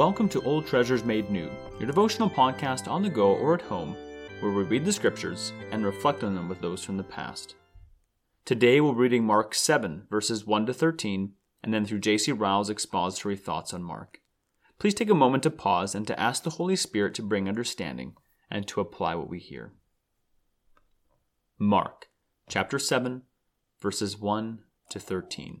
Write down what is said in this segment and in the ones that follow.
Welcome to Old Treasures Made New, your devotional podcast on the go or at home, where we read the scriptures and reflect on them with those from the past. Today we're reading Mark 7, verses 1 to 13, and then through J.C. Ryle's expository thoughts on Mark. Please take a moment to pause and to ask the Holy Spirit to bring understanding and to apply what we hear. Mark chapter 7, verses 1 to 13.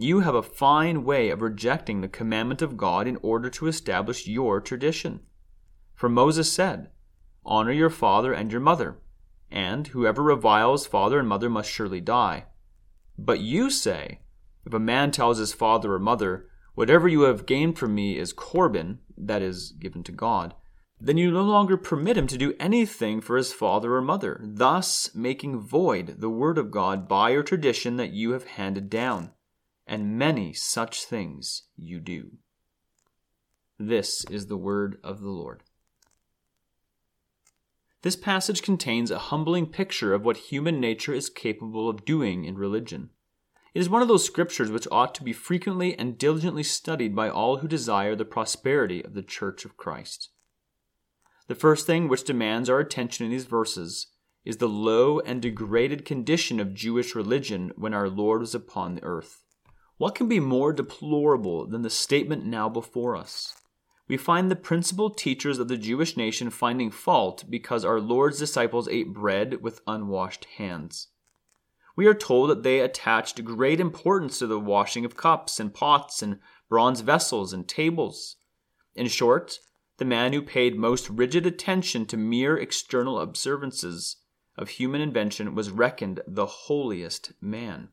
you have a fine way of rejecting the commandment of God in order to establish your tradition. For Moses said, Honor your father and your mother, and whoever reviles father and mother must surely die. But you say, If a man tells his father or mother, Whatever you have gained from me is Corban, that is, given to God, then you no longer permit him to do anything for his father or mother, thus making void the word of God by your tradition that you have handed down and many such things you do. This is the word of the Lord. This passage contains a humbling picture of what human nature is capable of doing in religion. It is one of those scriptures which ought to be frequently and diligently studied by all who desire the prosperity of the Church of Christ. The first thing which demands our attention in these verses is the low and degraded condition of Jewish religion when our Lord was upon the earth. What can be more deplorable than the statement now before us? We find the principal teachers of the Jewish nation finding fault because our Lord's disciples ate bread with unwashed hands. We are told that they attached great importance to the washing of cups and pots and bronze vessels and tables. In short, the man who paid most rigid attention to mere external observances of human invention was reckoned the holiest man.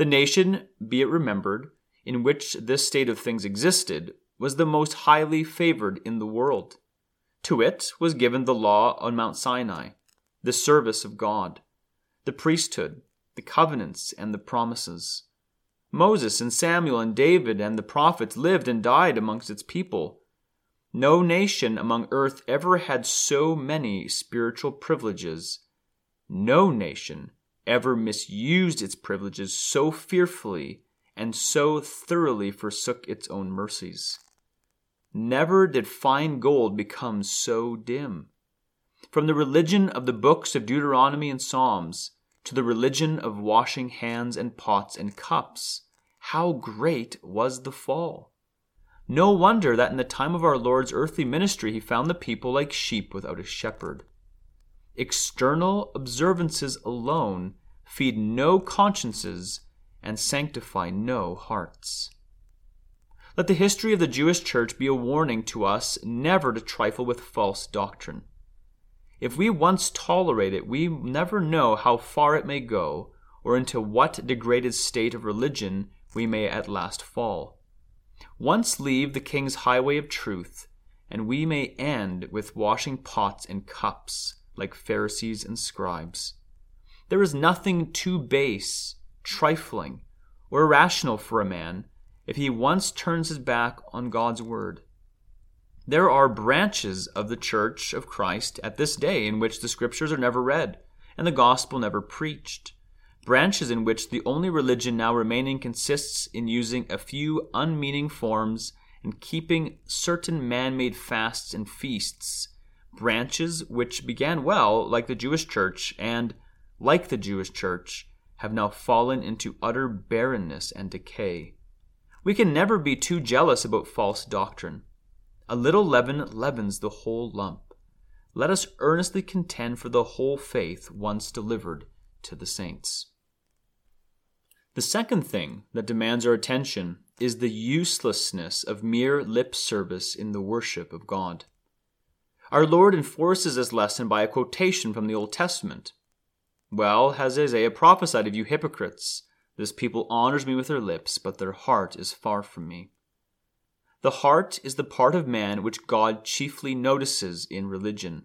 The nation, be it remembered, in which this state of things existed, was the most highly favored in the world. To it was given the law on Mount Sinai, the service of God, the priesthood, the covenants, and the promises. Moses and Samuel and David and the prophets lived and died amongst its people. No nation among earth ever had so many spiritual privileges. No nation ever misused its privileges so fearfully and so thoroughly forsook its own mercies. Never did fine gold become so dim. From the religion of the books of Deuteronomy and Psalms to the religion of washing hands and pots and cups, how great was the fall! No wonder that in the time of our Lord's earthly ministry he found the people like sheep without a shepherd. External observances alone feed no consciences and sanctify no hearts. Let the history of the Jewish church be a warning to us never to trifle with false doctrine. If we once tolerate it, we never know how far it may go or into what degraded state of religion we may at last fall. Once leave the king's highway of truth, and we may end with washing pots and cups like Pharisees and scribes. There is nothing too base, trifling, or irrational for a man if he once turns his back on God's word. There are branches of the church of Christ at this day in which the scriptures are never read and the gospel never preached. Branches in which the only religion now remaining consists in using a few unmeaning forms and keeping certain man made fasts and feasts branches which began well, like the Jewish church, and, like the Jewish church, have now fallen into utter barrenness and decay. We can never be too jealous about false doctrine. A little leaven leavens the whole lump. Let us earnestly contend for the whole faith once delivered to the saints. The second thing that demands our attention is the uselessness of mere lip service in the worship of God. Our Lord enforces this lesson by a quotation from the Old Testament. Well has Isaiah prophesied of you hypocrites. This people honors me with their lips, but their heart is far from me. The heart is the part of man which God chiefly notices in religion.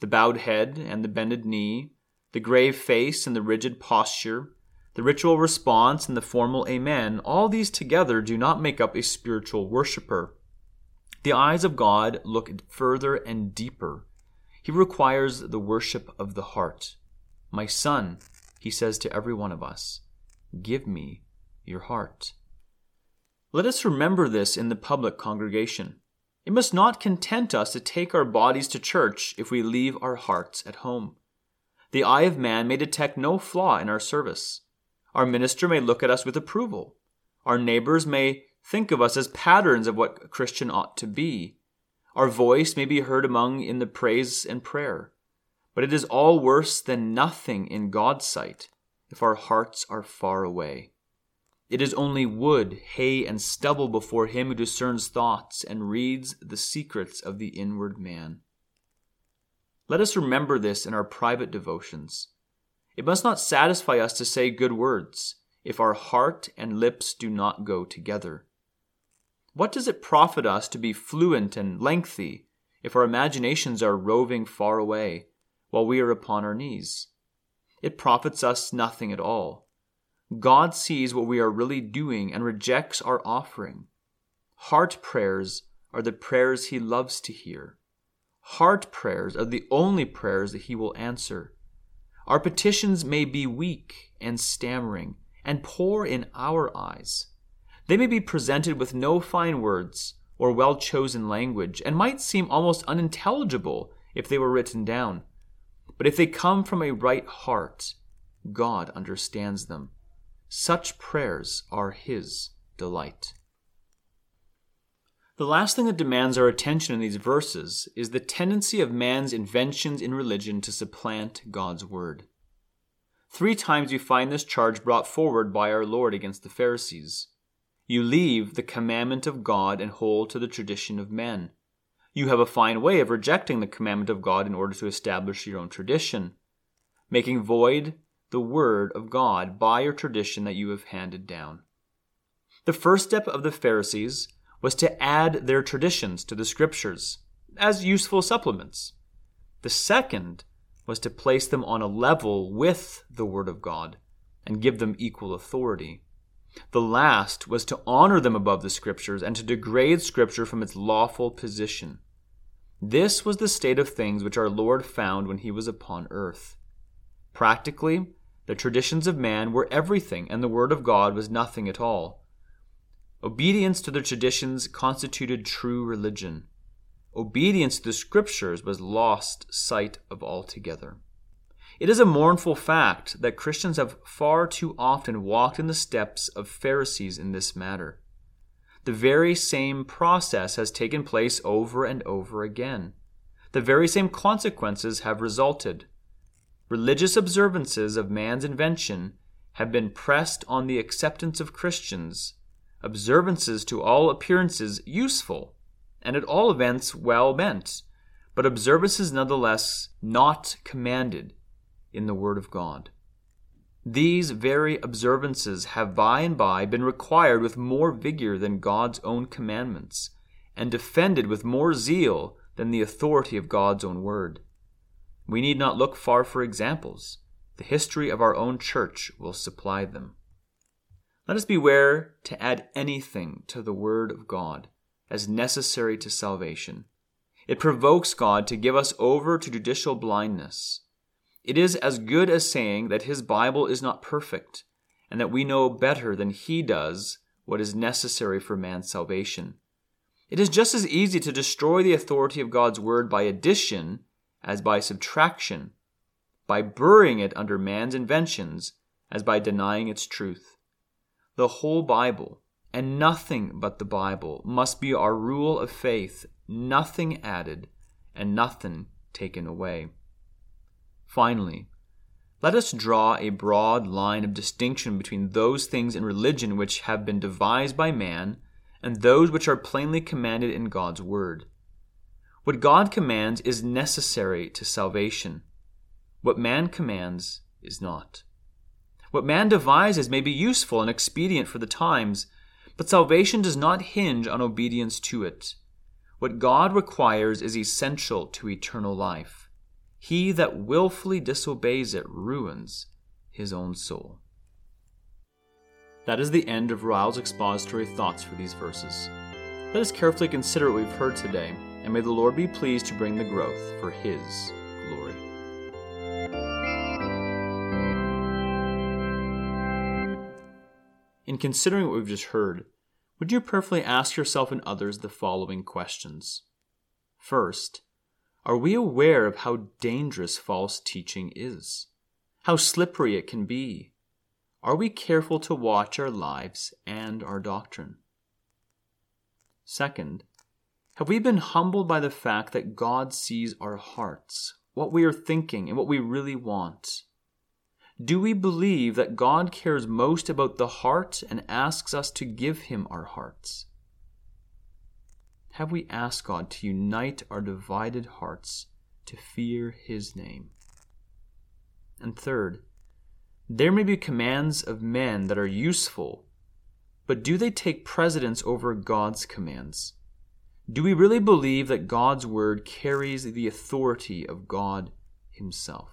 The bowed head and the bended knee, the grave face and the rigid posture, the ritual response and the formal amen, all these together do not make up a spiritual worshiper. The eyes of God look further and deeper. He requires the worship of the heart. My son, he says to every one of us, give me your heart. Let us remember this in the public congregation. It must not content us to take our bodies to church if we leave our hearts at home. The eye of man may detect no flaw in our service. Our minister may look at us with approval. Our neighbors may think of us as patterns of what a Christian ought to be. Our voice may be heard among in the praise and prayer. But it is all worse than nothing in God's sight if our hearts are far away. It is only wood, hay, and stubble before him who discerns thoughts and reads the secrets of the inward man. Let us remember this in our private devotions. It must not satisfy us to say good words if our heart and lips do not go together. What does it profit us to be fluent and lengthy if our imaginations are roving far away while we are upon our knees? It profits us nothing at all. God sees what we are really doing and rejects our offering. Heart prayers are the prayers He loves to hear. Heart prayers are the only prayers that He will answer. Our petitions may be weak and stammering and poor in our eyes they may be presented with no fine words or well chosen language, and might seem almost unintelligible if they were written down. But if they come from a right heart, God understands them. Such prayers are His delight. The last thing that demands our attention in these verses is the tendency of man's inventions in religion to supplant God's word. Three times we find this charge brought forward by our Lord against the Pharisees. You leave the commandment of God and hold to the tradition of men. You have a fine way of rejecting the commandment of God in order to establish your own tradition, making void the word of God by your tradition that you have handed down. The first step of the Pharisees was to add their traditions to the scriptures as useful supplements. The second was to place them on a level with the Word of God and give them equal authority. The last was to honor them above the Scriptures and to degrade Scripture from its lawful position. This was the state of things which our Lord found when he was upon earth. Practically, the traditions of man were everything, and the Word of God was nothing at all. Obedience to the traditions constituted true religion. Obedience to the Scriptures was lost sight of altogether. It is a mournful fact that Christians have far too often walked in the steps of Pharisees in this matter. The very same process has taken place over and over again. The very same consequences have resulted. Religious observances of man's invention have been pressed on the acceptance of Christians, observances to all appearances useful, and at all events well meant, but observances nonetheless not commanded in the Word of God. These very observances have by and by been required with more vigor than God's own commandments, and defended with more zeal than the authority of God's own word. We need not look far for examples. The history of our own church will supply them. Let us beware to add anything to the word of God as necessary to salvation. It provokes God to give us over to judicial blindness it is as good as saying that his Bible is not perfect, and that we know better than he does what is necessary for man's salvation. It is just as easy to destroy the authority of God's word by addition as by subtraction, by burying it under man's inventions as by denying its truth. The whole Bible, and nothing but the Bible, must be our rule of faith nothing added, and nothing taken away. Finally, let us draw a broad line of distinction between those things in religion which have been devised by man and those which are plainly commanded in God's Word. What God commands is necessary to salvation. What man commands is not. What man devises may be useful and expedient for the times, but salvation does not hinge on obedience to it. What God requires is essential to eternal life. He that wilfully disobeys it ruins his own soul. That is the end of Ryle's expository thoughts for these verses. Let us carefully consider what we've heard today, and may the Lord be pleased to bring the growth for His glory. In considering what we've just heard, would you prayerfully ask yourself and others the following questions? First, are we aware of how dangerous false teaching is? How slippery it can be? Are we careful to watch our lives and our doctrine? Second, have we been humbled by the fact that God sees our hearts, what we are thinking, and what we really want? Do we believe that God cares most about the heart and asks us to give Him our hearts? Have we asked God to unite our divided hearts to fear His name? And third, there may be commands of men that are useful, but do they take precedence over God's commands? Do we really believe that God's word carries the authority of God Himself?